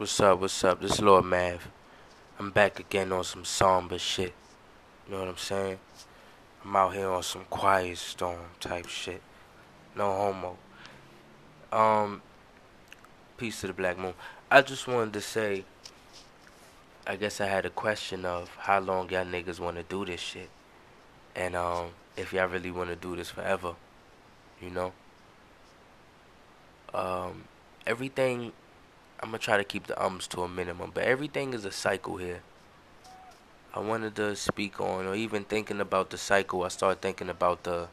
What's up? What's up? This is Lord Mav. I'm back again on some somber shit. You know what I'm saying? I'm out here on some quiet storm type shit. No homo. Um, peace to the black moon. I just wanted to say, I guess I had a question of how long y'all niggas want to do this shit, and um, if y'all really want to do this forever, you know. Um, everything I'm gonna try to keep the ums to a minimum, but everything is a cycle here. I wanted to speak on, or even thinking about the cycle. I started thinking about the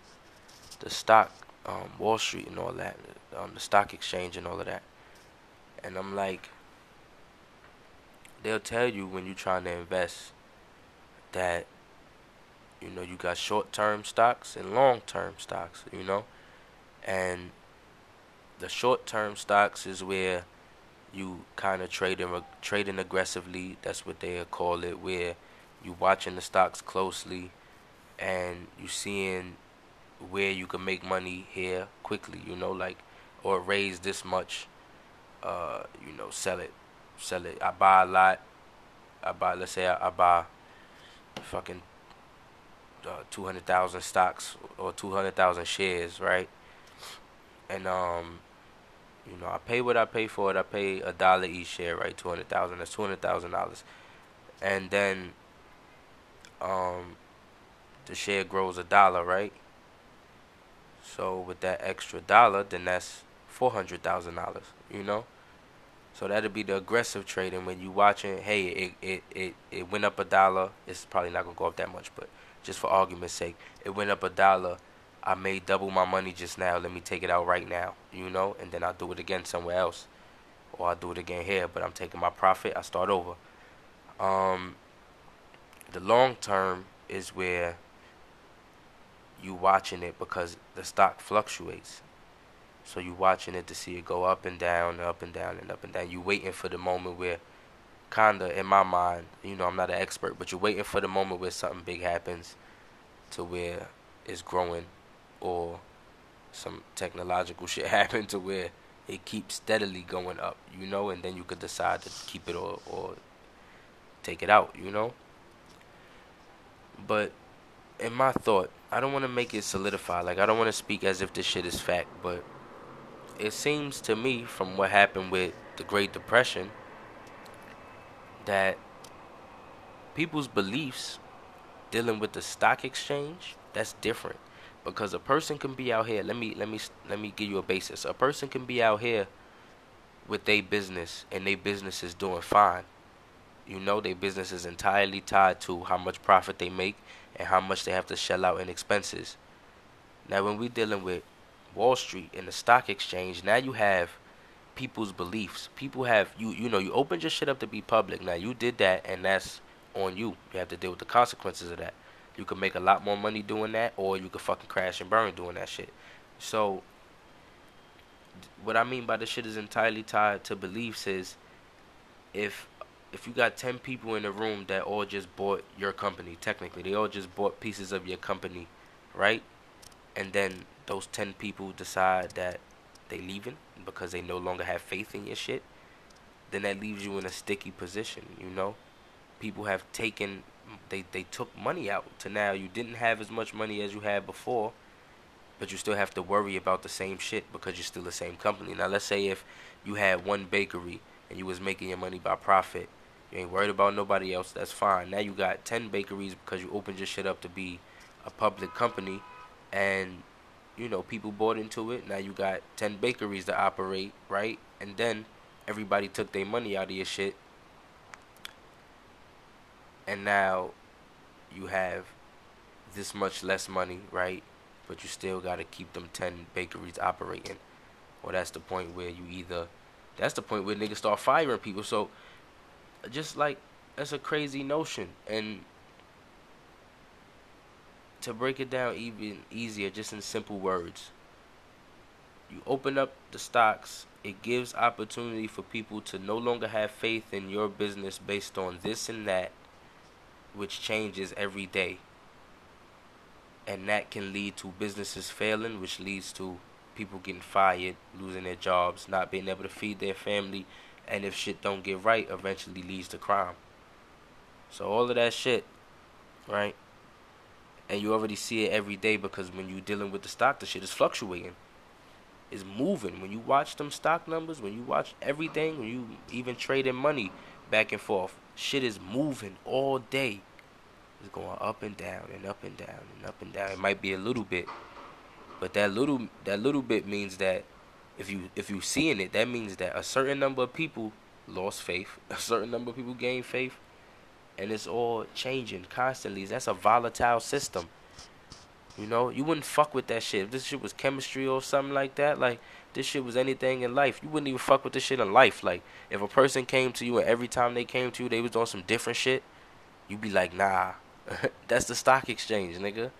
the stock, um, Wall Street, and all that, um, the stock exchange, and all of that. And I'm like, they'll tell you when you're trying to invest that you know you got short-term stocks and long-term stocks, you know, and the short-term stocks is where you kind of trading trading aggressively. That's what they call it. Where you watching the stocks closely, and you seeing where you can make money here quickly. You know, like or raise this much. Uh, you know, sell it, sell it. I buy a lot. I buy. Let's say I, I buy fucking uh, two hundred thousand stocks or two hundred thousand shares, right? And um, you know, I pay what I pay for it. I pay a dollar each share, right? Two hundred thousand. That's two hundred thousand dollars, and then um, the share grows a dollar, right? So with that extra dollar, then that's four hundred thousand dollars. You know, so that'd be the aggressive trading when you watching. Hey, it it it it went up a dollar. It's probably not gonna go up that much, but just for argument's sake, it went up a dollar I made double my money just now. Let me take it out right now, you know, and then I'll do it again somewhere else, or I'll do it again here. But I'm taking my profit. I start over. Um, the long term is where you watching it because the stock fluctuates. So you watching it to see it go up and down, up and down, and up and down. You waiting for the moment where, kinda in my mind, you know, I'm not an expert, but you're waiting for the moment where something big happens, to where it's growing or some technological shit happen to where it keeps steadily going up, you know, and then you could decide to keep it or, or take it out, you know. But in my thought, I don't want to make it solidify. Like I don't want to speak as if this shit is fact, but it seems to me from what happened with the Great Depression that people's beliefs dealing with the stock exchange that's different because a person can be out here. Let me let me let me give you a basis. A person can be out here with their business and their business is doing fine. You know, their business is entirely tied to how much profit they make and how much they have to shell out in expenses. Now, when we're dealing with Wall Street and the stock exchange, now you have people's beliefs. People have you you know you opened your shit up to be public. Now you did that, and that's on you. You have to deal with the consequences of that. You could make a lot more money doing that, or you could fucking crash and burn doing that shit. So, what I mean by the shit is entirely tied to beliefs is if if you got 10 people in the room that all just bought your company, technically, they all just bought pieces of your company, right? And then those 10 people decide that they leaving because they no longer have faith in your shit, then that leaves you in a sticky position, you know? People have taken they they took money out to now you didn't have as much money as you had before, but you still have to worry about the same shit because you're still the same company. Now let's say if you had one bakery and you was making your money by profit, you ain't worried about nobody else. That's fine. Now you got ten bakeries because you opened your shit up to be a public company, and you know people bought into it. Now you got ten bakeries to operate, right? And then everybody took their money out of your shit and now you have this much less money, right? But you still got to keep them 10 bakeries operating. Well, that's the point where you either, that's the point where niggas start firing people. So, just like, that's a crazy notion. And to break it down even easier, just in simple words, you open up the stocks, it gives opportunity for people to no longer have faith in your business based on this and that which changes every day. And that can lead to businesses failing, which leads to people getting fired, losing their jobs, not being able to feed their family, and if shit don't get right, eventually leads to crime. So all of that shit, right? And you already see it every day because when you're dealing with the stock, the shit is fluctuating. It's moving. When you watch them stock numbers, when you watch everything, when you even trading money back and forth, shit is moving all day. It's going up and down and up and down and up and down. It might be a little bit, but that little that little bit means that if you if you seeing it, that means that a certain number of people lost faith, a certain number of people gained faith, and it's all changing constantly. That's a volatile system. You know, you wouldn't fuck with that shit. If this shit was chemistry or something like that, like this shit was anything in life, you wouldn't even fuck with this shit in life. Like if a person came to you and every time they came to you they was on some different shit, you'd be like, nah. That's the stock exchange, nigga.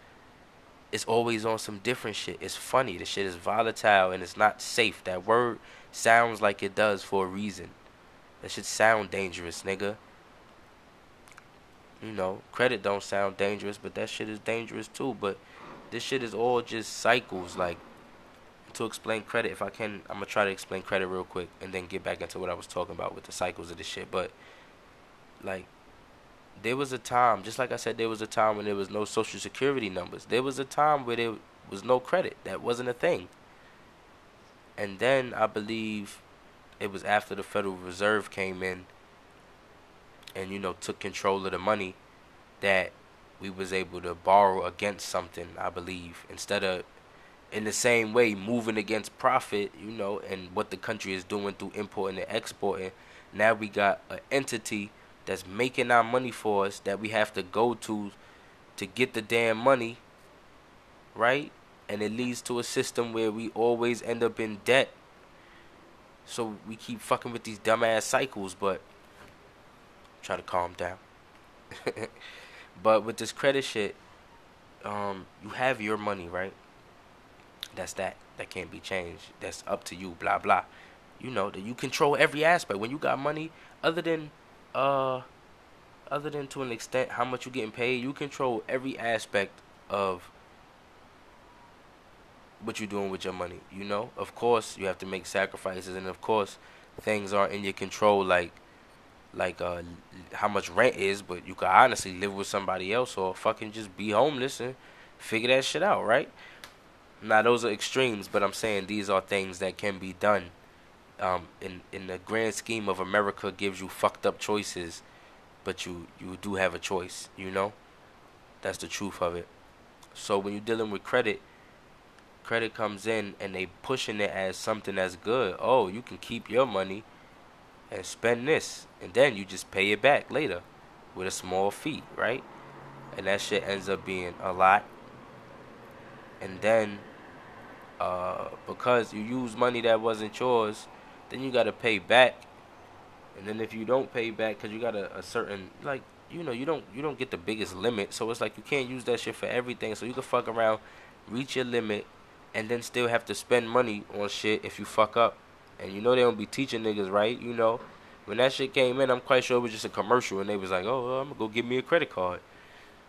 It's always on some different shit. It's funny. The shit is volatile and it's not safe. That word sounds like it does for a reason. That should sound dangerous, nigga. You know, credit don't sound dangerous, but that shit is dangerous too. But this shit is all just cycles. Like to explain credit, if I can, I'm gonna try to explain credit real quick and then get back into what I was talking about with the cycles of this shit. But like, there was a time, just like I said, there was a time when there was no social security numbers. There was a time where there was no credit. That wasn't a thing. And then I believe it was after the Federal Reserve came in and you know took control of the money that we was able to borrow against something i believe instead of in the same way moving against profit you know and what the country is doing through importing and exporting now we got an entity that's making our money for us that we have to go to to get the damn money right and it leads to a system where we always end up in debt so we keep fucking with these dumbass cycles but try to calm down. but with this credit shit, um, you have your money, right? That's that. That can't be changed. That's up to you. Blah blah. You know that you control every aspect. When you got money, other than uh, other than to an extent how much you're getting paid, you control every aspect of what you're doing with your money. You know, of course, you have to make sacrifices, and of course, things aren't in your control. Like like uh, how much rent is, but you could honestly live with somebody else or fucking just be homeless and figure that shit out, right? Now those are extremes, but I'm saying these are things that can be done. Um, in in the grand scheme of America, gives you fucked up choices, but you you do have a choice. You know, that's the truth of it. So when you're dealing with credit, credit comes in and they pushing it as something that's good. Oh, you can keep your money and spend this, and then you just pay it back later with a small fee, right? And that shit ends up being a lot. And then, uh, because you use money that wasn't yours, then you gotta pay back. And then if you don't pay back, cause you got a, a certain like you know you don't you don't get the biggest limit, so it's like you can't use that shit for everything. So you can fuck around, reach your limit, and then still have to spend money on shit if you fuck up and you know they don't be teaching niggas right. You know, when that shit came in, I'm quite sure it was just a commercial, and they was like, "Oh, well, I'm gonna go give me a credit card."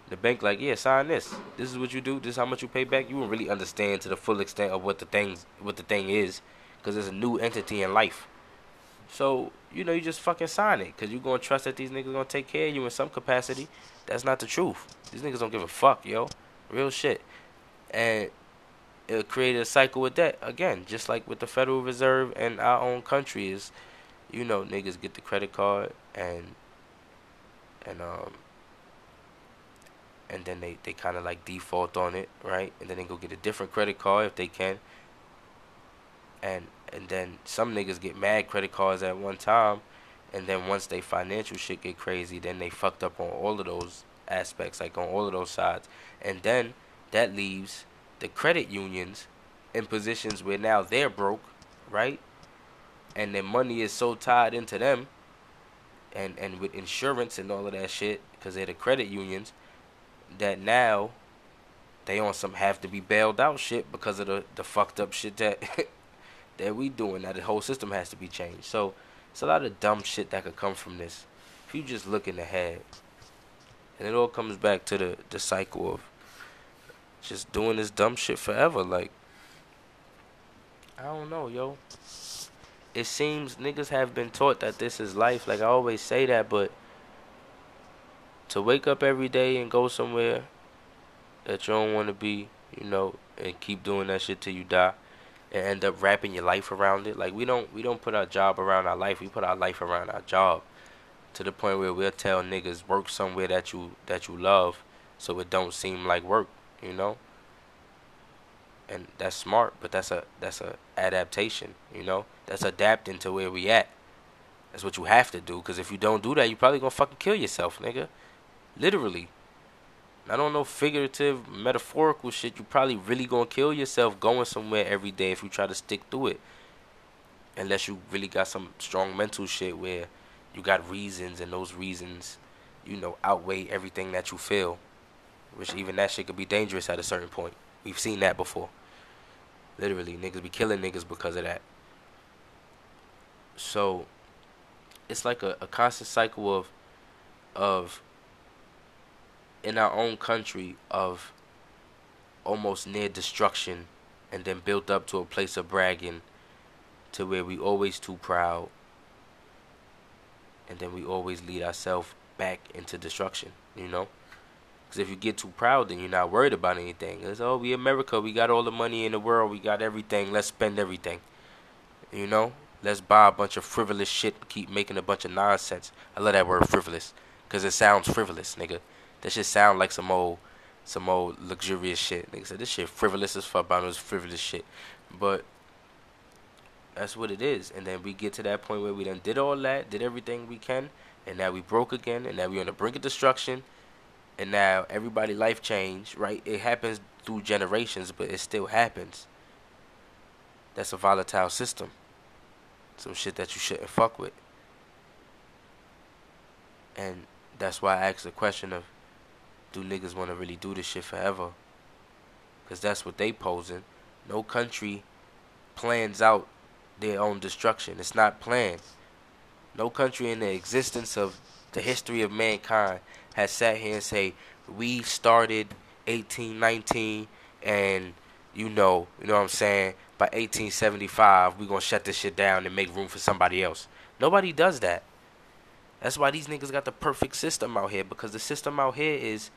The bank like, "Yeah, sign this. This is what you do. This is how much you pay back." You won't really understand to the full extent of what the things, what the thing is, because it's a new entity in life. So you know, you just fucking sign it, cause you're gonna trust that these niggas gonna take care of you in some capacity. That's not the truth. These niggas don't give a fuck, yo. Real shit. And it created a cycle with that again, just like with the Federal Reserve and our own country is, you know, niggas get the credit card and and um and then they they kind of like default on it, right? And then they go get a different credit card if they can. And and then some niggas get mad credit cards at one time, and then once they financial shit get crazy, then they fucked up on all of those aspects, like on all of those sides, and then that leaves the credit unions in positions where now they're broke, right? And their money is so tied into them and and with insurance and all of that shit because they're the credit unions that now they on some have to be bailed out shit because of the the fucked up shit that that we doing that the whole system has to be changed so it's a lot of dumb shit that could come from this if you just looking ahead and it all comes back to the the cycle of just doing this dumb shit forever. Like, I don't know, yo. it seems niggas have been taught that this is life. Like I always say that, but to wake up every day and go somewhere that you don't want to be, you know, and keep doing that shit till you die and end up wrapping your life around it. Like we don't we don't put our job around our life. We put our life around our job to the point where we'll tell niggas work somewhere that you that you love so it don't seem like work, you know? And that's smart, but that's a that's a adaptation, you know? That's adapting to where we at. That's what you have to do cuz if you don't do that, you probably going to fucking kill yourself, nigga. Literally. I don't know figurative, metaphorical shit. You probably really gonna kill yourself going somewhere every day if you try to stick through it. Unless you really got some strong mental shit where you got reasons and those reasons, you know, outweigh everything that you feel. Which even that shit could be dangerous at a certain point. We've seen that before. Literally, niggas be killing niggas because of that. So it's like a, a constant cycle of of in our own country of almost near destruction and then built up to a place of bragging to where we always too proud and then we always lead ourselves back into destruction you know? Because if you get too proud then you're not worried about anything. It's oh we america we got all the money in the world we got everything let's spend everything. You know? Let's buy a bunch of frivolous shit keep making a bunch of nonsense. I love that word frivolous because it sounds frivolous nigga that shit sound like some old, some old luxurious shit. Nigga said this shit frivolous as fuck. About this frivolous shit, but that's what it is. And then we get to that point where we done did all that, did everything we can, and now we broke again, and now we on the brink of destruction. And now everybody life change, right? It happens through generations, but it still happens. That's a volatile system. Some shit that you shouldn't fuck with. And that's why I asked the question of do niggas want to really do this shit forever? Because that's what they posing. No country plans out their own destruction. It's not planned. No country in the existence of the history of mankind has sat here and say, we started 1819 and you know, you know what I'm saying, by 1875 we're going to shut this shit down and make room for somebody else. Nobody does that. That's why these niggas got the perfect system out here because the system out here is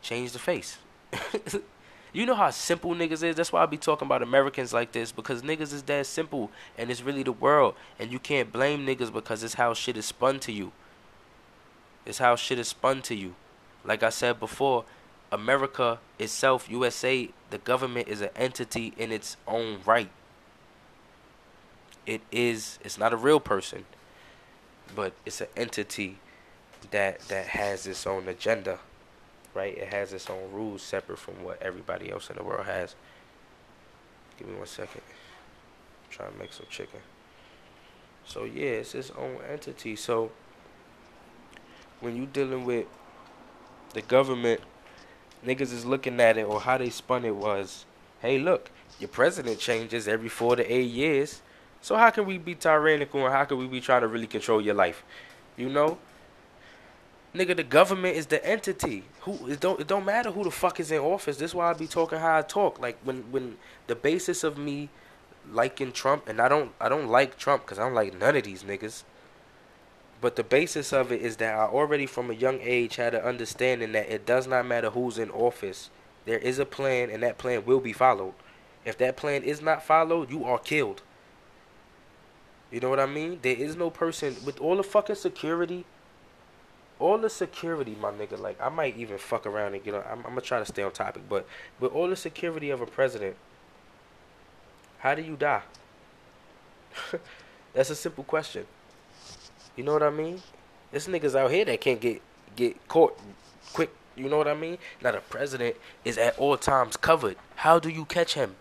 change the face. you know how simple niggas is. That's why I be talking about Americans like this because niggas is that simple and it's really the world and you can't blame niggas because it's how shit is spun to you. It's how shit is spun to you. Like I said before, America itself, USA, the government is an entity in its own right. It is it's not a real person but it's an entity that that has its own agenda, right? It has its own rules separate from what everybody else in the world has. Give me one second. I'm trying to make some chicken. So yeah, it's its own entity. So when you dealing with the government, niggas is looking at it or how they spun it was, hey look, your president changes every four to eight years. So how can we be tyrannical and how can we be trying to really control your life? You know? Nigga, the government is the entity. Who it don't it don't matter who the fuck is in office. This is why I be talking how I talk. Like when when the basis of me liking Trump and I don't I don't like Trump because I don't like none of these niggas. But the basis of it is that I already from a young age had an understanding that it does not matter who's in office. There is a plan and that plan will be followed. If that plan is not followed, you are killed. You know what I mean? There is no person with all the fucking security. All the security, my nigga. Like I might even fuck around and get on. I'm, I'm gonna try to stay on topic, but with all the security of a president, how do you die? That's a simple question. You know what I mean? There's niggas out here that can't get get caught quick. You know what I mean? Now the president is at all times covered. How do you catch him?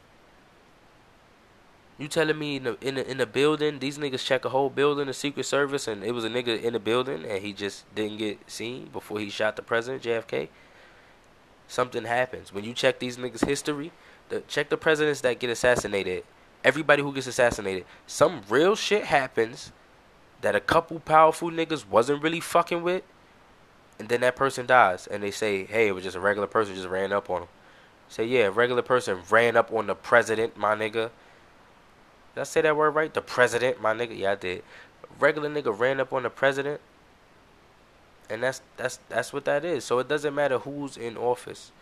You telling me in the in the, in the building, these niggas check a whole building, the Secret Service, and it was a nigga in the building, and he just didn't get seen before he shot the president, JFK. Something happens when you check these niggas' history. The check the presidents that get assassinated. Everybody who gets assassinated, some real shit happens that a couple powerful niggas wasn't really fucking with, and then that person dies, and they say, "Hey, it was just a regular person just ran up on him." Say, "Yeah, a regular person ran up on the president, my nigga." Did I say that word right? The president, my nigga. Yeah, I did. Regular nigga ran up on the president. And that's that's that's what that is. So it doesn't matter who's in office.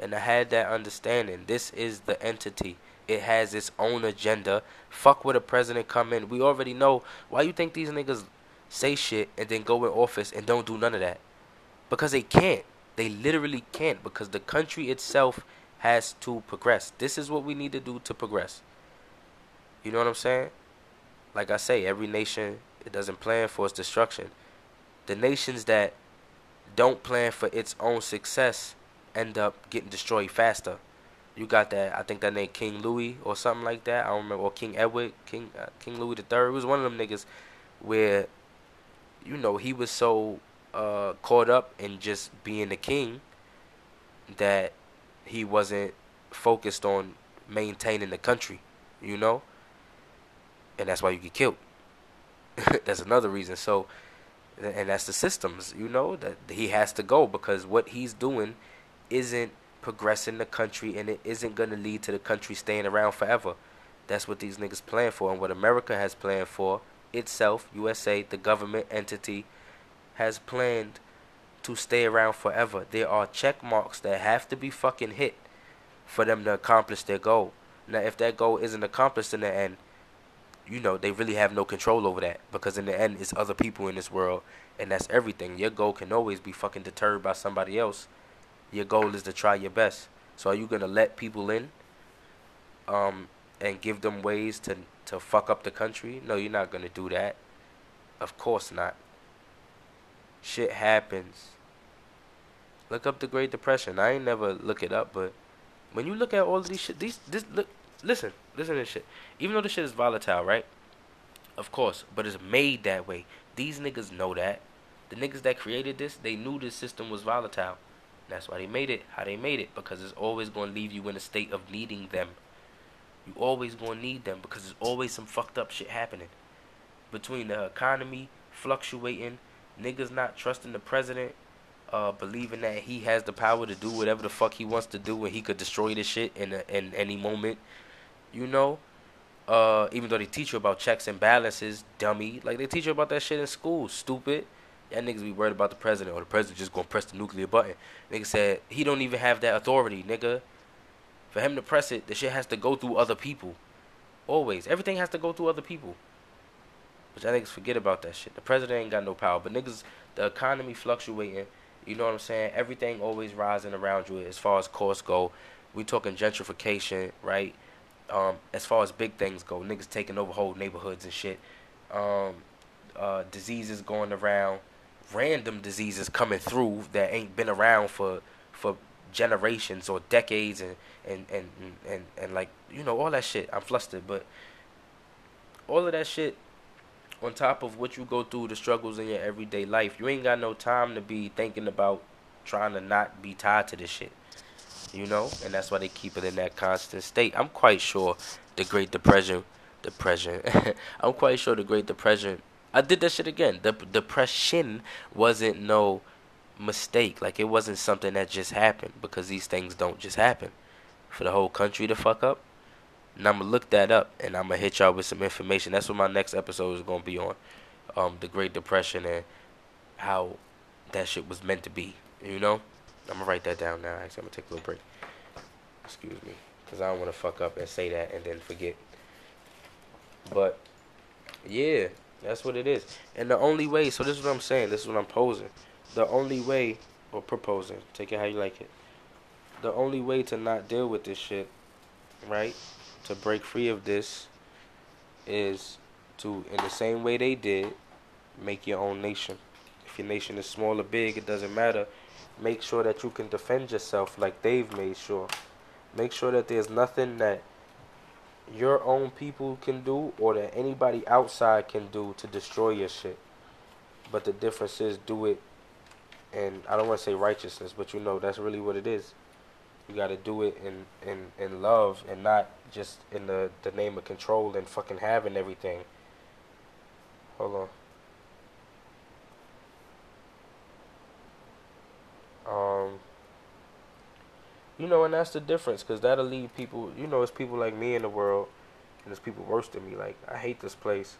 And I had that understanding. This is the entity. It has its own agenda. Fuck with a president come in. We already know why you think these niggas say shit and then go in office and don't do none of that. Because they can't. They literally can't because the country itself has to progress. This is what we need to do to progress. You know what I'm saying? Like I say, every nation it doesn't plan for its destruction. The nations that don't plan for its own success end up getting destroyed faster. You got that? I think that name King Louis or something like that. I don't remember or King Edward, King uh, King Louis the Third. Was one of them niggas where, you know, he was so uh, caught up in just being the king that he wasn't focused on maintaining the country. You know, and that's why you get killed. that's another reason. So, and that's the systems. You know that he has to go because what he's doing isn't progressing the country and it isn't going to lead to the country staying around forever. That's what these niggas plan for and what America has planned for itself, USA, the government entity, has planned to stay around forever. There are check marks that have to be fucking hit for them to accomplish their goal. Now, if that goal isn't accomplished in the end, you know, they really have no control over that because in the end, it's other people in this world, and that's everything. Your goal can always be fucking deterred by somebody else your goal is to try your best. So are you gonna let people in, um, and give them ways to to fuck up the country? No, you're not gonna do that. Of course not. Shit happens. Look up the Great Depression. I ain't never look it up, but when you look at all of these shit, these this look, listen, listen to this shit. Even though this shit is volatile, right? Of course, but it's made that way. These niggas know that. The niggas that created this, they knew this system was volatile. That's why they made it how they made it because it's always going to leave you in a state of needing them. You always going to need them because there's always some fucked up shit happening. Between the economy fluctuating, niggas not trusting the president, uh, believing that he has the power to do whatever the fuck he wants to do and he could destroy this shit in a, in any moment. You know, uh, even though they teach you about checks and balances, dummy. Like they teach you about that shit in school, stupid. Y'all niggas be worried about the president or the president just gonna press the nuclear button. Nigga said he don't even have that authority, nigga. For him to press it, the shit has to go through other people. Always. Everything has to go through other people. But y'all niggas forget about that shit. The president ain't got no power. But niggas, the economy fluctuating. You know what I'm saying? Everything always rising around you as far as costs go. We talking gentrification, right? Um, as far as big things go, niggas taking over whole neighborhoods and shit. Um, uh, diseases going around random diseases coming through that ain't been around for for generations or decades and and and and, and, like you know all that shit i'm flustered but all of that shit on top of what you go through the struggles in your everyday life you ain't got no time to be thinking about trying to not be tied to this shit you know and that's why they keep it in that constant state i'm quite sure the great depression depression i'm quite sure the great depression I did that shit again. The depression wasn't no mistake. Like it wasn't something that just happened because these things don't just happen. For the whole country to fuck up. And I'm gonna look that up and I'm gonna hit y'all with some information. That's what my next episode is gonna be on. Um, the Great Depression and how that shit was meant to be. You know? I'm gonna write that down now. Actually, I'm gonna take a little break. Excuse me, because I don't want to fuck up and say that and then forget. But yeah, that's what it is. And the only way, so this is what I'm saying, this is what I'm posing. The only way, or proposing, take it how you like it. The only way to not deal with this shit, right? To break free of this is to, in the same way they did, make your own nation. If your nation is small or big, it doesn't matter. Make sure that you can defend yourself like they've made sure. Make sure that there's nothing that your own people can do or that anybody outside can do to destroy your shit. But the difference is do it and I don't want to say righteousness, but you know that's really what it is. You got to do it in, in, in love and not just in the, the name of control and fucking having everything. Hold on. Um you know, and that's the difference, because that'll leave people, you know, it's people like me in the world and there's people worse than me. Like I hate this place,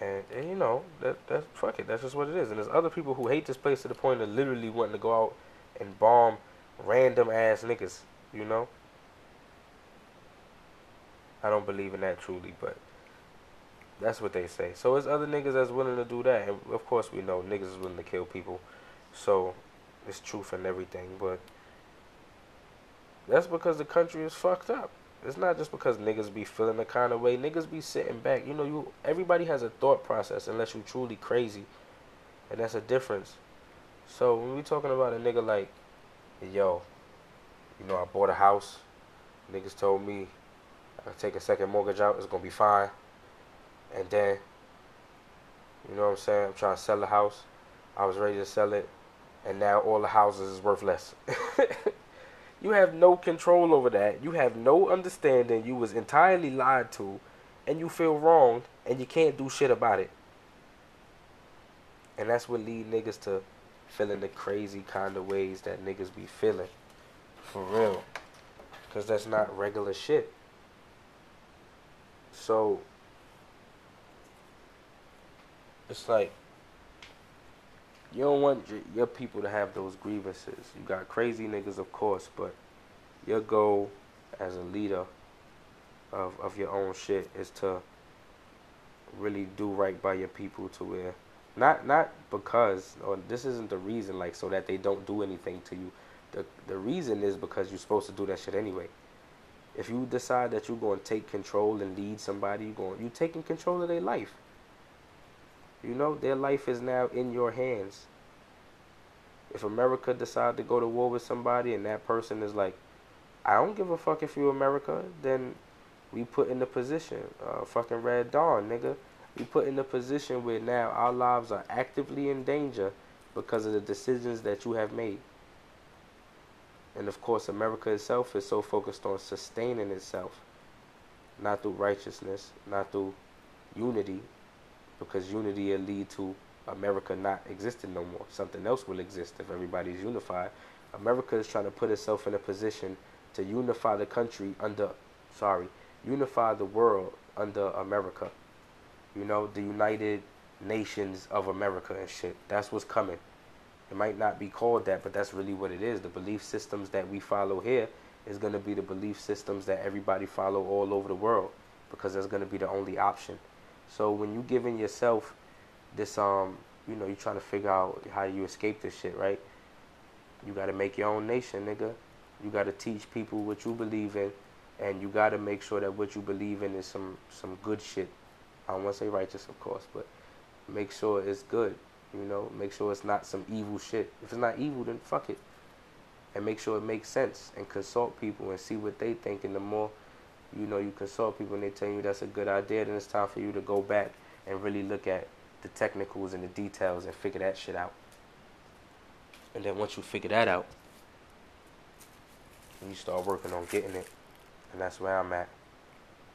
and, and you know that that's fuck it. That's just what it is. And there's other people who hate this place to the point of literally wanting to go out and bomb random ass niggas. You know. I don't believe in that truly, but that's what they say. So it's other niggas that's willing to do that, and of course we know niggas is willing to kill people. So it's truth and everything, but that's because the country is fucked up. It's not just because niggas be feeling the kind of way. Niggas be sitting back. You know, you everybody has a thought process unless you truly crazy, and that's a difference. So when we talking about a nigga like, yo, you know, I bought a house. Niggas told me I take a second mortgage out. It's gonna be fine. And then, you know what I'm saying? I'm trying to sell the house. I was ready to sell it, and now all the houses is worth less. You have no control over that. You have no understanding. You was entirely lied to, and you feel wronged, and you can't do shit about it. And that's what lead niggas to feeling the crazy kind of ways that niggas be feeling. For real. Because that's not regular shit. So, it's like, you don't want your, people to have those grievances. You got crazy niggas, of course, but your goal as a leader of of your own shit is to really do right by your people to where not not because or this isn't the reason like so that they don't do anything to you. The the reason is because you're supposed to do that shit anyway. If you decide that you're going to take control and lead somebody, you're going you taking control of their life. You know, their life is now in your hands. If America decide to go to war with somebody and that person is like, I don't give a fuck if you America, then we put in the position, uh, fucking Red Dawn, nigga. We put in the position where now our lives are actively in danger because of the decisions that you have made. And of course, America itself is so focused on sustaining itself, not through righteousness, not through unity, because unity will lead to America not existing no more. Something else will exist if everybody's unified. America is trying to put itself in a position to unify the country under, sorry, unify the world under America. You know, the United Nations of America and shit. That's what's coming. It might not be called that, but that's really what it is. The belief systems that we follow here is going to be the belief systems that everybody follow all over the world because that's going to be the only option. So when you giving yourself this um, you know, you trying to figure out how you escape this shit, right? You got to make your own nation, nigga. You got to teach people what you believe in, and you got to make sure that what you believe in is some some good shit. I don't want to say righteous, of course, but make sure it's good. You know, make sure it's not some evil shit. If it's not evil, then fuck it. And make sure it makes sense and consult people and see what they think. And the more, you know, you consult people and they tell you that's a good idea, then it's time for you to go back and really look at the technicals and the details and figure that shit out. And then once you figure that out, you start working on getting it. And that's where I'm at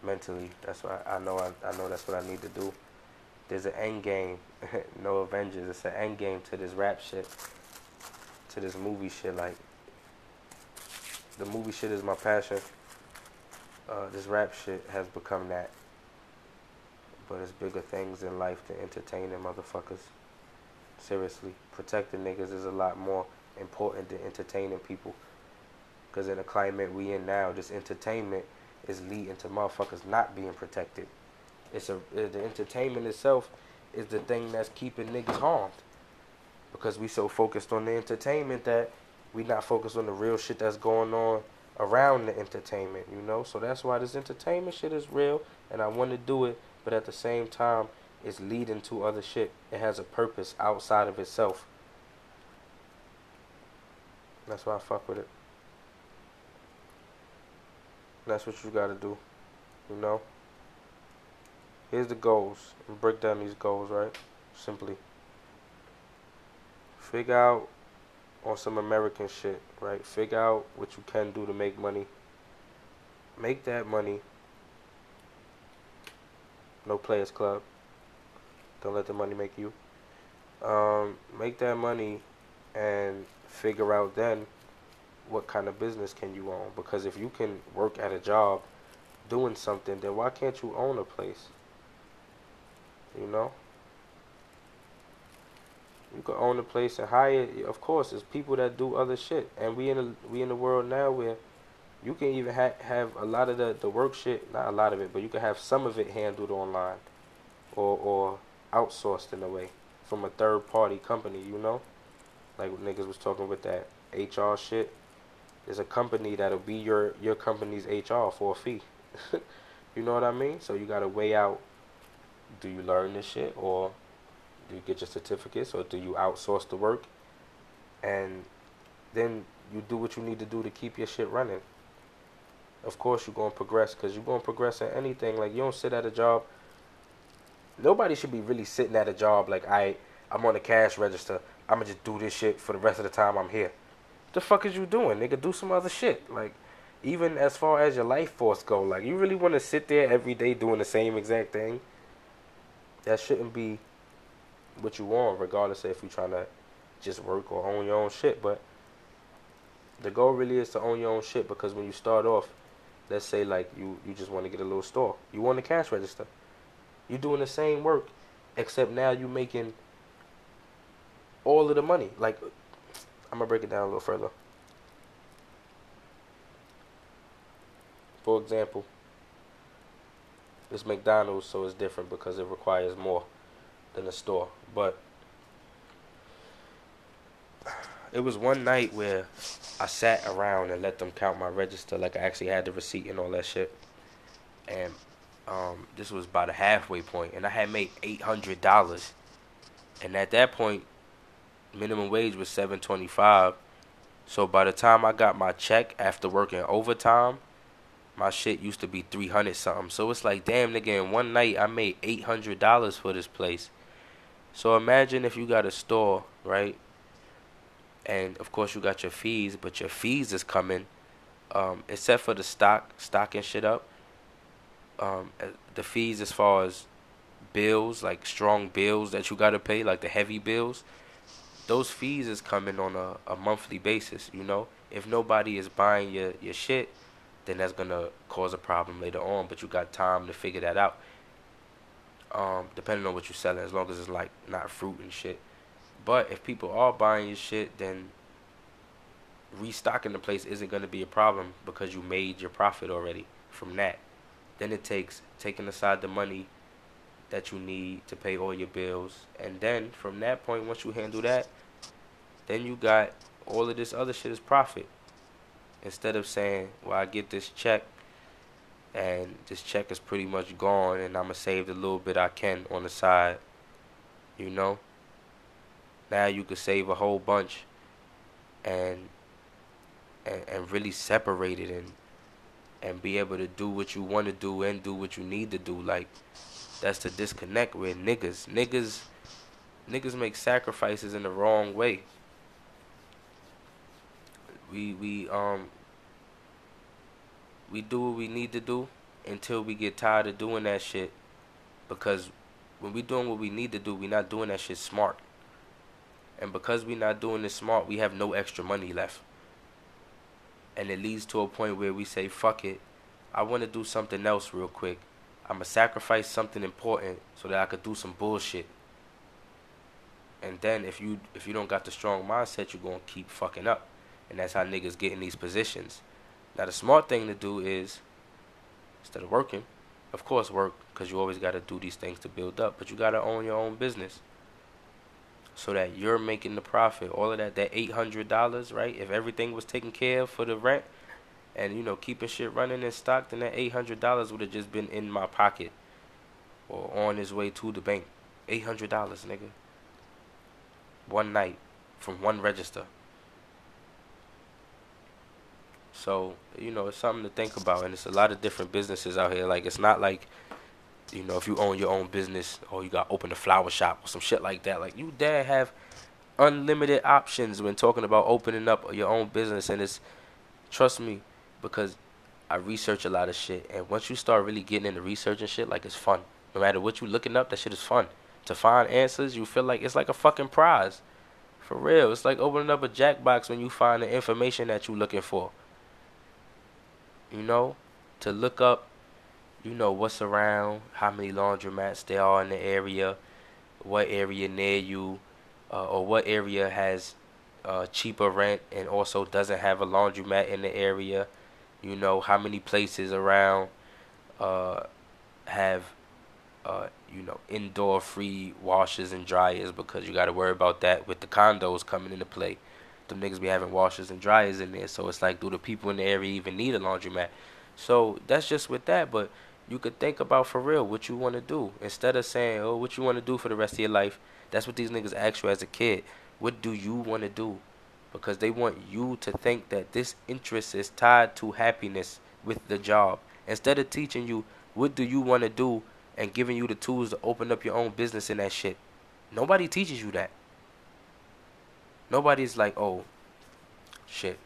mentally. That's why I know I, I know that's what I need to do. There's an end game. no Avengers. It's an end game to this rap shit. To this movie shit. Like the movie shit is my passion. Uh, this rap shit has become that. But it's bigger things in life to entertain them motherfuckers. Seriously, protecting niggas is a lot more important than entertaining people. Because in the climate we in now, this entertainment is leading to motherfuckers not being protected. It's a the entertainment itself is the thing that's keeping niggas harmed. Because we so focused on the entertainment that we not focused on the real shit that's going on around the entertainment, you know? So that's why this entertainment shit is real and I want to do it but at the same time, it's leading to other shit. It has a purpose outside of itself. That's why I fuck with it. That's what you gotta do. You know? Here's the goals. break down these goals, right? Simply. Figure out on some American shit, right? Figure out what you can do to make money. Make that money no players club. Don't let the money make you. Um, make that money and figure out then what kind of business can you own. Because if you can work at a job doing something, then why can't you own a place? You know? You could own a place and hire. Of course, there's people that do other shit, and we in a we in the world now where you can even ha- have a lot of the the work shit, not a lot of it, but you can have some of it handled online, or or outsourced in a way from a third party company. You know, like niggas was talking with that HR shit. There's a company that'll be your your company's HR for a fee. you know what I mean? So you gotta weigh out. Do you learn this shit or do you get your certificates or do you outsource the work? And then you do what you need to do to keep your shit running. Of course, you're going to progress because you're going to progress in anything. Like, you don't sit at a job. Nobody should be really sitting at a job like, I, I'm on the cash register. I'm going to just do this shit for the rest of the time I'm here. The fuck is you doing, nigga? Do some other shit. Like, even as far as your life force go, like, you really want to sit there every day doing the same exact thing? That shouldn't be what you want, regardless if you're trying to just work or own your own shit. But the goal really is to own your own shit because when you start off, let's say like you you just want to get a little store, you want a cash register, you're doing the same work, except now you're making all of the money. Like I'm gonna break it down a little further. For example, it's McDonald's, so it's different because it requires more than the store. But it was one night where I sat around and let them count my register, like I actually had the receipt and all that shit. And um, this was about a halfway point, and I had made eight hundred dollars. And at that point, minimum wage was seven twenty five. So by the time I got my check after working overtime, my shit used to be three hundred something. So it's like, damn nigga, in one night I made eight hundred dollars for this place. So imagine if you got a store, right? And of course you got your fees, but your fees is coming, um, except for the stock, stocking shit up. Um, uh, the fees as far as bills, like strong bills that you gotta pay, like the heavy bills, those fees is coming on a, a monthly basis. You know, if nobody is buying your your shit, then that's gonna cause a problem later on. But you got time to figure that out um, depending on what you're selling, as long as it's like not fruit and shit. But if people are buying your shit, then restocking the place isn't going to be a problem because you made your profit already from that. Then it takes taking aside the money that you need to pay all your bills, and then from that point, once you handle that, then you got all of this other shit is profit. Instead of saying, "Well, I get this check and this check is pretty much gone and I'm gonna save the little bit I can on the side you know? Now you could save a whole bunch and and, and really separate it and and be able to do what you want to do and do what you need to do. Like that's the disconnect with niggas. Niggas niggas make sacrifices in the wrong way. We we um we do what we need to do until we get tired of doing that shit. Because when we doing what we need to do, we not doing that shit smart. And because we not doing this smart, we have no extra money left. And it leads to a point where we say, fuck it. I want to do something else real quick. I'm going to sacrifice something important so that I could do some bullshit. And then if you if you don't got the strong mindset, you're going to keep fucking up. And that's how niggas get in these positions. Now the smart thing to do is instead of working, of course work because you always got to do these things to build up, but you got to own your own business so that you're making the profit. All of that that $800, right? If everything was taken care of for the rent and you know keeping shit running in stock, then that $800 would have just been in my pocket or on his way to the bank. $800, nigga. One night from one register. So, you know, it's something to think about. And it's a lot of different businesses out here. Like, it's not like, you know, if you own your own business or you got open a flower shop or some shit like that. Like, you dare have unlimited options when talking about opening up your own business. And it's, trust me, because I research a lot of shit. And once you start really getting into research and shit, like, it's fun. No matter what you looking up, that shit is fun. To find answers, you feel like it's like a fucking prize. For real. It's like opening up a jackbox when you find the information that you're looking for you know, to look up you know what's around, how many laundromats there are in the area, what area near you, uh, or what area has uh, cheaper rent and also doesn't have a laundromat in the area. You know how many places around uh, have uh, you know indoor free washers and dryers because you got to worry about that with the condos coming into play. Them niggas be having washers and dryers in there, so it's like, do the people in the area even need a laundromat? So that's just with that, but you could think about for real what you want to do instead of saying, oh, what you want to do for the rest of your life. That's what these niggas ask you as a kid. What do you want to do? Because they want you to think that this interest is tied to happiness with the job. Instead of teaching you what do you want to do and giving you the tools to open up your own business in that shit. Nobody teaches you that. Nobody's like, oh, shit.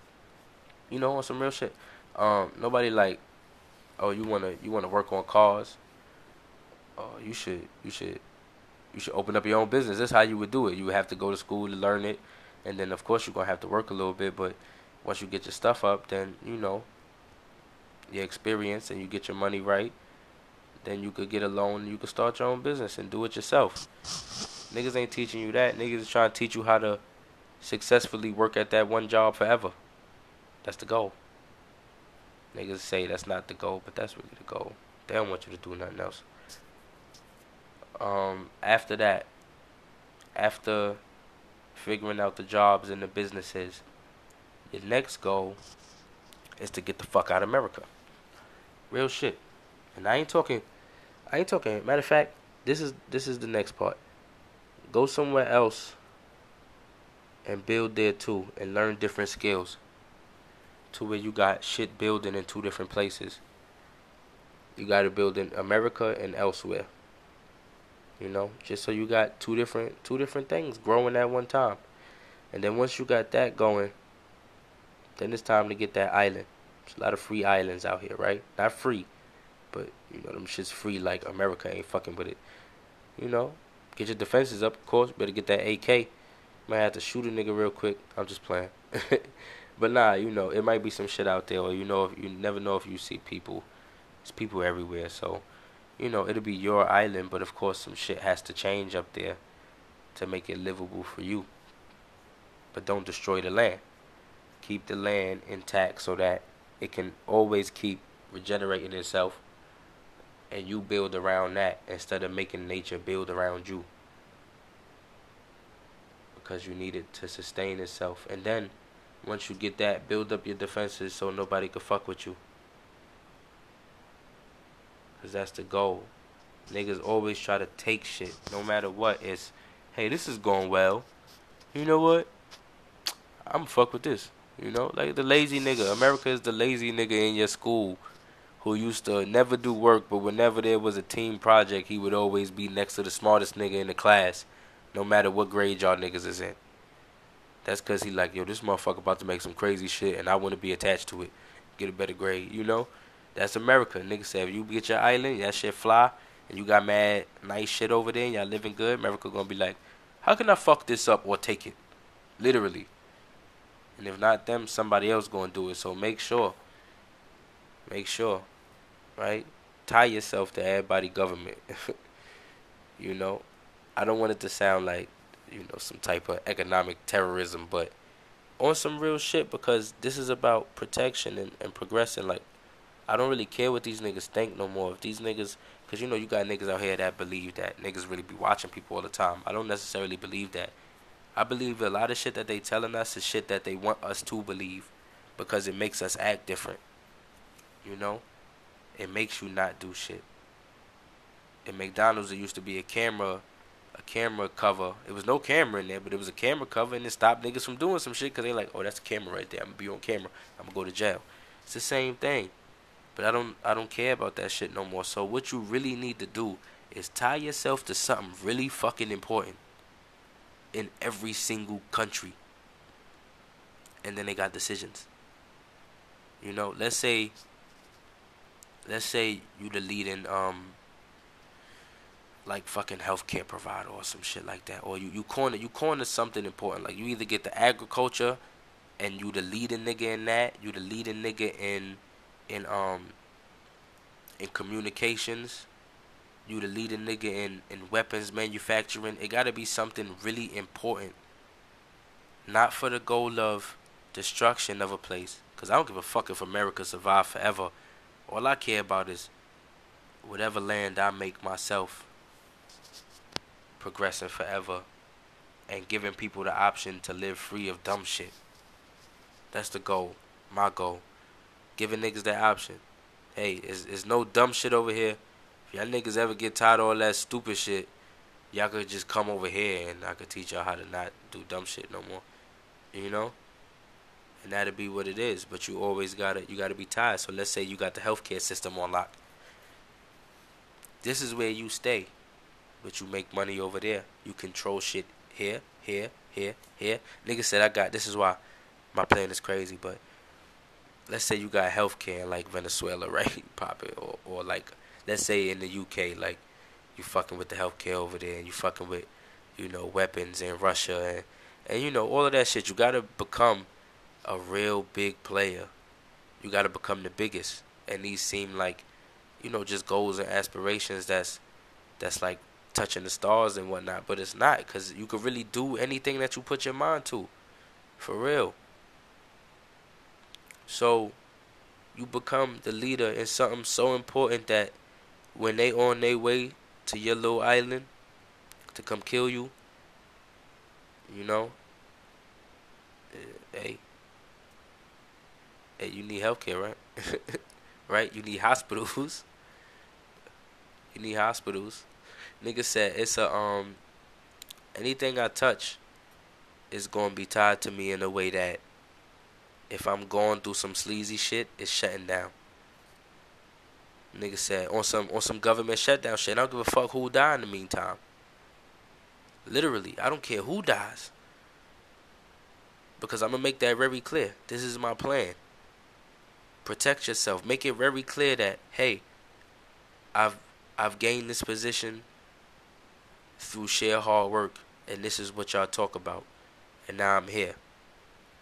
You know, on some real shit. Um, nobody like, oh, you wanna you wanna work on cars. Oh, you should you should you should open up your own business. That's how you would do it. You would have to go to school to learn it, and then of course you're gonna have to work a little bit. But once you get your stuff up, then you know your experience and you get your money right, then you could get a loan you could start your own business and do it yourself. Niggas ain't teaching you that. Niggas is trying to teach you how to successfully work at that one job forever. That's the goal. Niggas say that's not the goal, but that's really the goal. They don't want you to do nothing else. Um, after that, after figuring out the jobs and the businesses, your next goal is to get the fuck out of America. Real shit. And I ain't talking I ain't talking matter of fact, this is this is the next part. Go somewhere else and build there too and learn different skills to where you got shit building in two different places. You got to build in America and elsewhere. You know, just so you got two different two different things growing at one time. And then once you got that going, then it's time to get that island. There's a lot of free islands out here, right? Not free, but you know them shit's free like America ain't fucking with it. You know, get your defenses up, of course. Better get that AK. Might have to shoot a nigga real quick. I'm just playing. but nah, you know, it might be some shit out there, or you know, if you never know if you see people. It's people everywhere, so you know it'll be your island. But of course, some shit has to change up there to make it livable for you. But don't destroy the land. Keep the land intact so that it can always keep regenerating itself and you build around that instead of making nature build around you because you need it to sustain itself and then once you get that build up your defenses so nobody can fuck with you. Because that's the goal. Niggas always try to take shit no matter what. It's hey this is going well. You know what? I'm fuck with this you know, like the lazy nigga. America is the lazy nigga in your school who used to never do work, but whenever there was a team project, he would always be next to the smartest nigga in the class, no matter what grade y'all niggas is in. That's cause he like, yo, this motherfucker about to make some crazy shit, and I want to be attached to it, get a better grade. You know, that's America. Nigga said, if you get your island, that shit fly, and you got mad nice shit over there, and y'all living good, America gonna be like, how can I fuck this up or take it? Literally. And if not them, somebody else gonna do it. So make sure. Make sure. Right? Tie yourself to everybody government. you know? I don't want it to sound like, you know, some type of economic terrorism, but on some real shit because this is about protection and, and progressing. Like, I don't really care what these niggas think no more. If these niggas, because you know, you got niggas out here that believe that niggas really be watching people all the time. I don't necessarily believe that. I believe a lot of shit that they telling us is shit that they want us to believe because it makes us act different. You know? It makes you not do shit. In McDonald's, there used to be a camera, a camera cover. It was no camera in there, but it was a camera cover, and it stopped niggas from doing some shit because they like, oh, that's a camera right there. I'm gonna be on camera. I'm gonna go to jail. It's the same thing, but I don't, I don't care about that shit no more. So what you really need to do is tie yourself to something really fucking important in every single country. And then they got decisions. You know, let's say let's say you the leading um like fucking healthcare provider or some shit like that. Or you, you corner you corner something important. Like you either get the agriculture and you the leading nigga in that, you the leading nigga in in um in communications. You the leading nigga in, in weapons manufacturing. It gotta be something really important. Not for the goal of destruction of a place. Cause I don't give a fuck if America survive forever. All I care about is whatever land I make myself progressing forever and giving people the option to live free of dumb shit. That's the goal. My goal. Giving niggas that option. Hey, it's, is no dumb shit over here. If y'all niggas ever get tired of all that stupid shit, y'all could just come over here and I could teach y'all how to not do dumb shit no more. You know? And that'll be what it is. But you always gotta you gotta be tired. So let's say you got the healthcare system on lock. This is where you stay. But you make money over there. You control shit here, here, here, here. Nigga said I got this is why my plan is crazy, but let's say you got healthcare like Venezuela, right? Pop it, or or like let's say in the UK, like you fucking with the healthcare over there, and you fucking with you know weapons in Russia, and and you know all of that shit. You gotta become a real big player. You gotta become the biggest, and these seem like you know just goals and aspirations that's that's like touching the stars and whatnot, but it's not because you could really do anything that you put your mind to, for real. So you become the leader in something so important that when they on their way to your little island to come kill you, you know, eh, hey, hey, you need healthcare, right? right? You need hospitals. You need hospitals. Nigga said it's a um anything I touch is gonna be tied to me in a way that if I'm going through some sleazy shit, it's shutting down. Nigga said on some on some government shutdown shit. I don't give a fuck who die in the meantime. Literally, I don't care who dies. Because I'm gonna make that very clear. This is my plan. Protect yourself. Make it very clear that hey, I've I've gained this position through sheer hard work, and this is what y'all talk about, and now I'm here.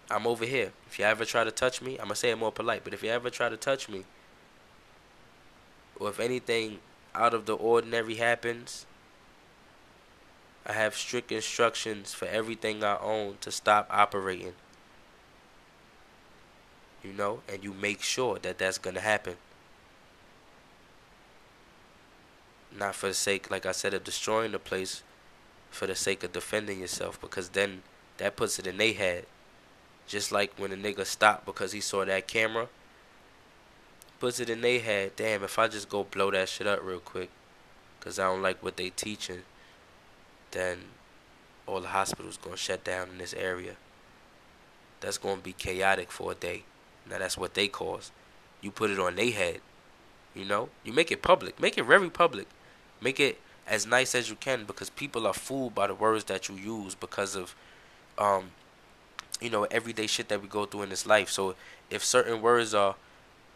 I'm over here. If you ever try to touch me, I'm gonna say it more polite, but if you ever try to touch me, or if anything out of the ordinary happens, I have strict instructions for everything I own to stop operating. You know, and you make sure that that's gonna happen. Not for the sake, like I said, of destroying the place, for the sake of defending yourself, because then that puts it in their head just like when a nigga stopped because he saw that camera, puts it in their head, damn, if I just go blow that shit up real quick, because I don't like what they teaching, then all the hospitals to shut down in this area. That's to be chaotic for a day. Now that's what they cause. You put it on their head. You know? You make it public. Make it very public. Make it as nice as you can because people are fooled by the words that you use because of um, you know, everyday shit that we go through in this life. So if certain words are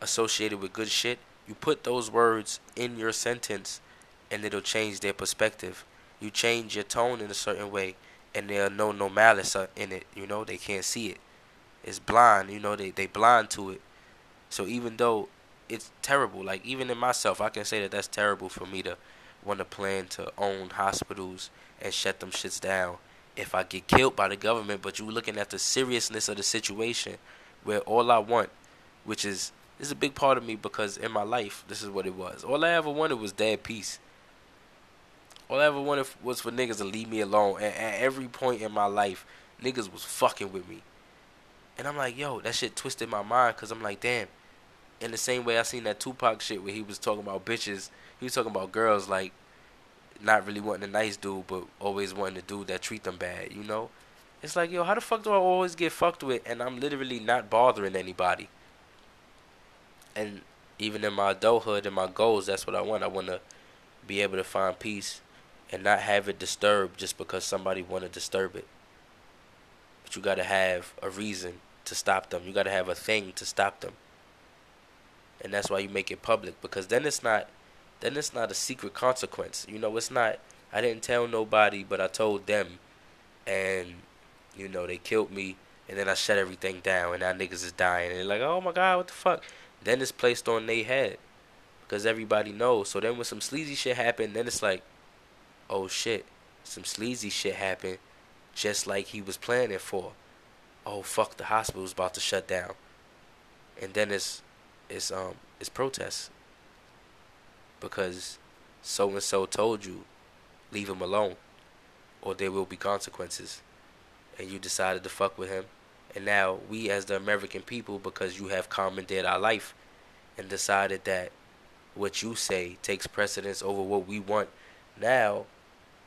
associated with good shit, you put those words in your sentence and it'll change their perspective. You change your tone in a certain way and they'll know no malice in it, you know, they can't see it. It's blind, you know, they they blind to it. So even though it's terrible, like even in myself, I can say that that's terrible for me to want to plan to own hospitals and shut them shits down if I get killed by the government, but you looking at the seriousness of the situation where all I want, which is this is a big part of me because in my life this is what it was. All I ever wanted was dead peace. All I ever wanted was for niggas to leave me alone. And at every point in my life, niggas was fucking with me. And I'm like, yo, that shit twisted my mind because I'm like, damn. In the same way I seen that Tupac shit where he was talking about bitches, he was talking about girls like not really wanting a nice dude, but always wanting a dude that treat them bad, you know? It's like, yo, how the fuck do I always get fucked with and I'm literally not bothering anybody? And even in my adulthood and my goals, that's what I want. I want to be able to find peace and not have it disturbed just because somebody want to disturb it. But you got to have a reason to stop them. You got to have a thing to stop them. And that's why you make it public because then it's not then it's not a secret consequence. You know, it's not. I didn't tell nobody, but I told them, and you know they killed me, and then I shut everything down, and now niggas is dying, and they're like, oh my god, what the fuck? Then it's placed on their head, because everybody knows. So then when some sleazy shit happened, then it's like, oh shit, some sleazy shit happened, just like he was planning for. Oh fuck, the hospital's about to shut down, and then it's it's um it's protests because so and so told you leave him alone or there will be consequences. And you decided to fuck with him. And now we as the American people because you have commandeered our life and decided that what you say takes precedence over what we want now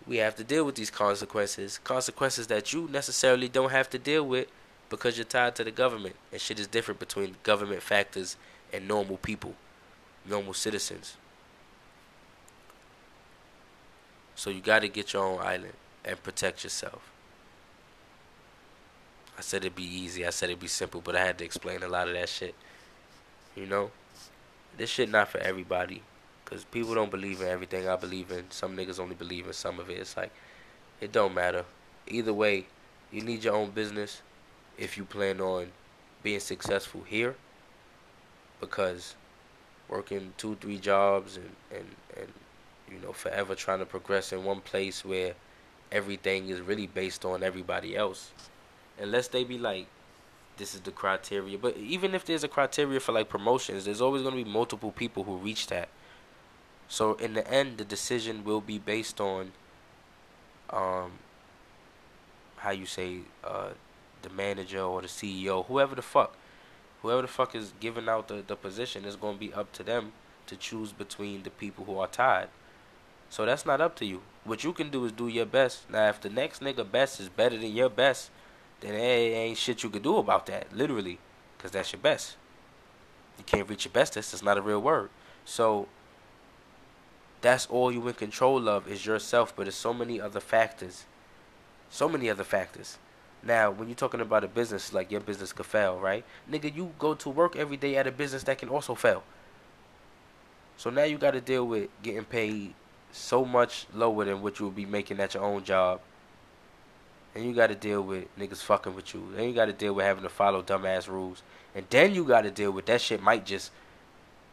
we have to deal with these consequences. Consequences that you necessarily don't have to deal with because you're tied to the government. And shit is different between government factors and normal people normal citizens so you got to get your own island and protect yourself. I said it'd be easy. I said it'd be simple, but I had to explain a lot of that shit. You know, this shit not for everybody, cause people don't believe in everything I believe in. Some niggas only believe in some of it. It's like it don't matter. Either way, you need your own business if you plan on being successful here, because working two, three jobs and and and you know, forever trying to progress in one place where everything is really based on everybody else. Unless they be like, this is the criteria. But even if there's a criteria for like promotions, there's always going to be multiple people who reach that. So in the end, the decision will be based on, um, how you say, uh, the manager or the CEO, whoever the fuck, whoever the fuck is giving out the, the position is going to be up to them to choose between the people who are tied. So that's not up to you. What you can do is do your best. Now, if the next nigga best is better than your best, then hey, ain't shit you can do about that, literally, because that's your best. You can't reach your bestest. That's not a real word. So that's all you in control of is yourself. But there's so many other factors. So many other factors. Now, when you're talking about a business, like your business could fail, right? Nigga, you go to work every day at a business that can also fail. So now you got to deal with getting paid so much lower than what you would be making at your own job. And you got to deal with niggas fucking with you. Then you got to deal with having to follow dumbass rules. And then you got to deal with that shit might just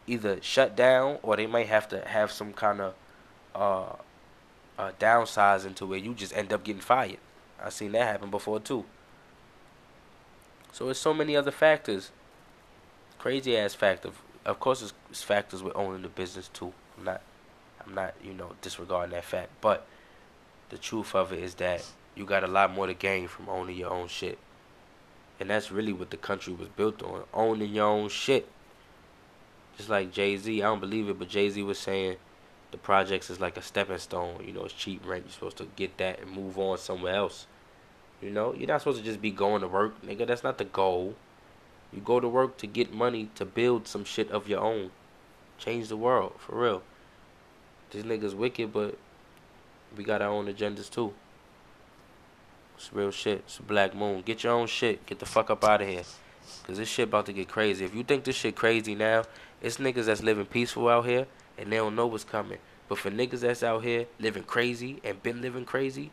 either shut down or they might have to have some kind of uh, uh, downsizing to where you just end up getting fired. I've seen that happen before too. So it's so many other factors. Crazy ass factor. Of course, it's, factors with owning the business too. I'm not I'm not, you know, disregarding that fact. But the truth of it is that you got a lot more to gain from owning your own shit. And that's really what the country was built on owning your own shit. Just like Jay Z, I don't believe it, but Jay Z was saying the projects is like a stepping stone. You know, it's cheap rent. You're supposed to get that and move on somewhere else. You know, you're not supposed to just be going to work, nigga. That's not the goal. You go to work to get money to build some shit of your own. Change the world, for real. These niggas wicked, but we got our own agendas too. It's real shit. It's a black moon. Get your own shit. Get the fuck up out of here. Cause this shit about to get crazy. If you think this shit crazy now, it's niggas that's living peaceful out here and they don't know what's coming. But for niggas that's out here living crazy and been living crazy,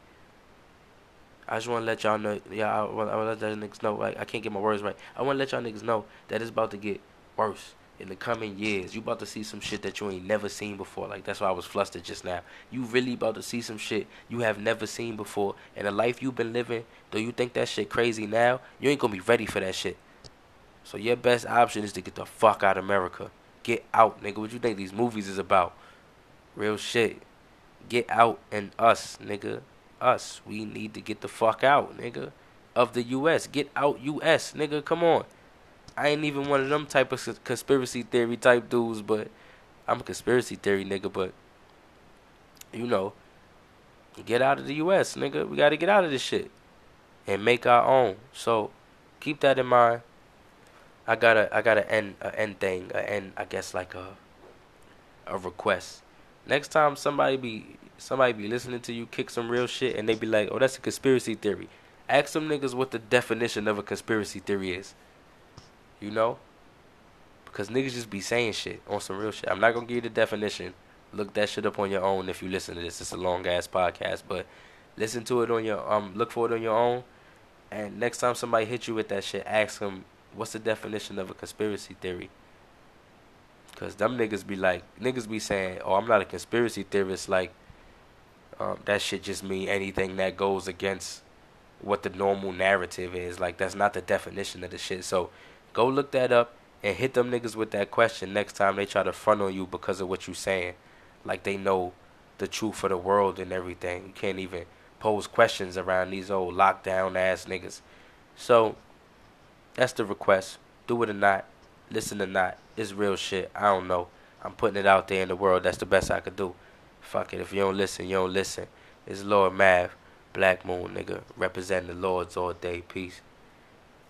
I just want to let y'all know. Yeah, I want to let y'all niggas know. Like I can't get my words right. I want to let y'all niggas know that it's about to get worse in the coming years. You about to see some shit that you ain't never seen before. Like that's why I was flustered just now. You really about to see some shit you have never seen before. And the life you've been living, though you think that shit crazy now, you ain't gonna be ready for that shit. So your best option is to get the fuck out of America. Get out, nigga. What you think these movies is about? Real shit. Get out and us, nigga. Us. We need to get the fuck out, nigga. Of the US. Get out US, nigga. Come on. I ain't even one of them type of conspiracy theory type dudes, but I'm a conspiracy theory nigga. But you know, get out of the U.S., nigga. We got to get out of this shit and make our own. So keep that in mind. I got a I got a end a end thing a end I guess like a a request. Next time somebody be somebody be listening to you kick some real shit and they be like, oh that's a conspiracy theory. Ask some niggas what the definition of a conspiracy theory is. You know? Because niggas just be saying shit on some real shit. I'm not gonna give you the definition. Look that shit up on your own if you listen to this. It's a long ass podcast, but listen to it on your um look for it on your own. And next time somebody hits you with that shit, ask them what's the definition of a conspiracy theory. Cause them niggas be like, niggas be saying, "Oh, I'm not a conspiracy theorist." Like, um, that shit just mean anything that goes against what the normal narrative is. Like, that's not the definition of the shit. So, go look that up and hit them niggas with that question next time they try to front on you because of what you saying. Like they know the truth for the world and everything. You can't even pose questions around these old lockdown ass niggas. So that's the request. Do it or not. Listen or not. It's real shit. I don't know. I'm putting it out there in the world. That's the best I could do. Fuck it. If you don't listen, you don't listen. It's Lord Mav, Black Moon nigga, representing the Lords all day. Peace.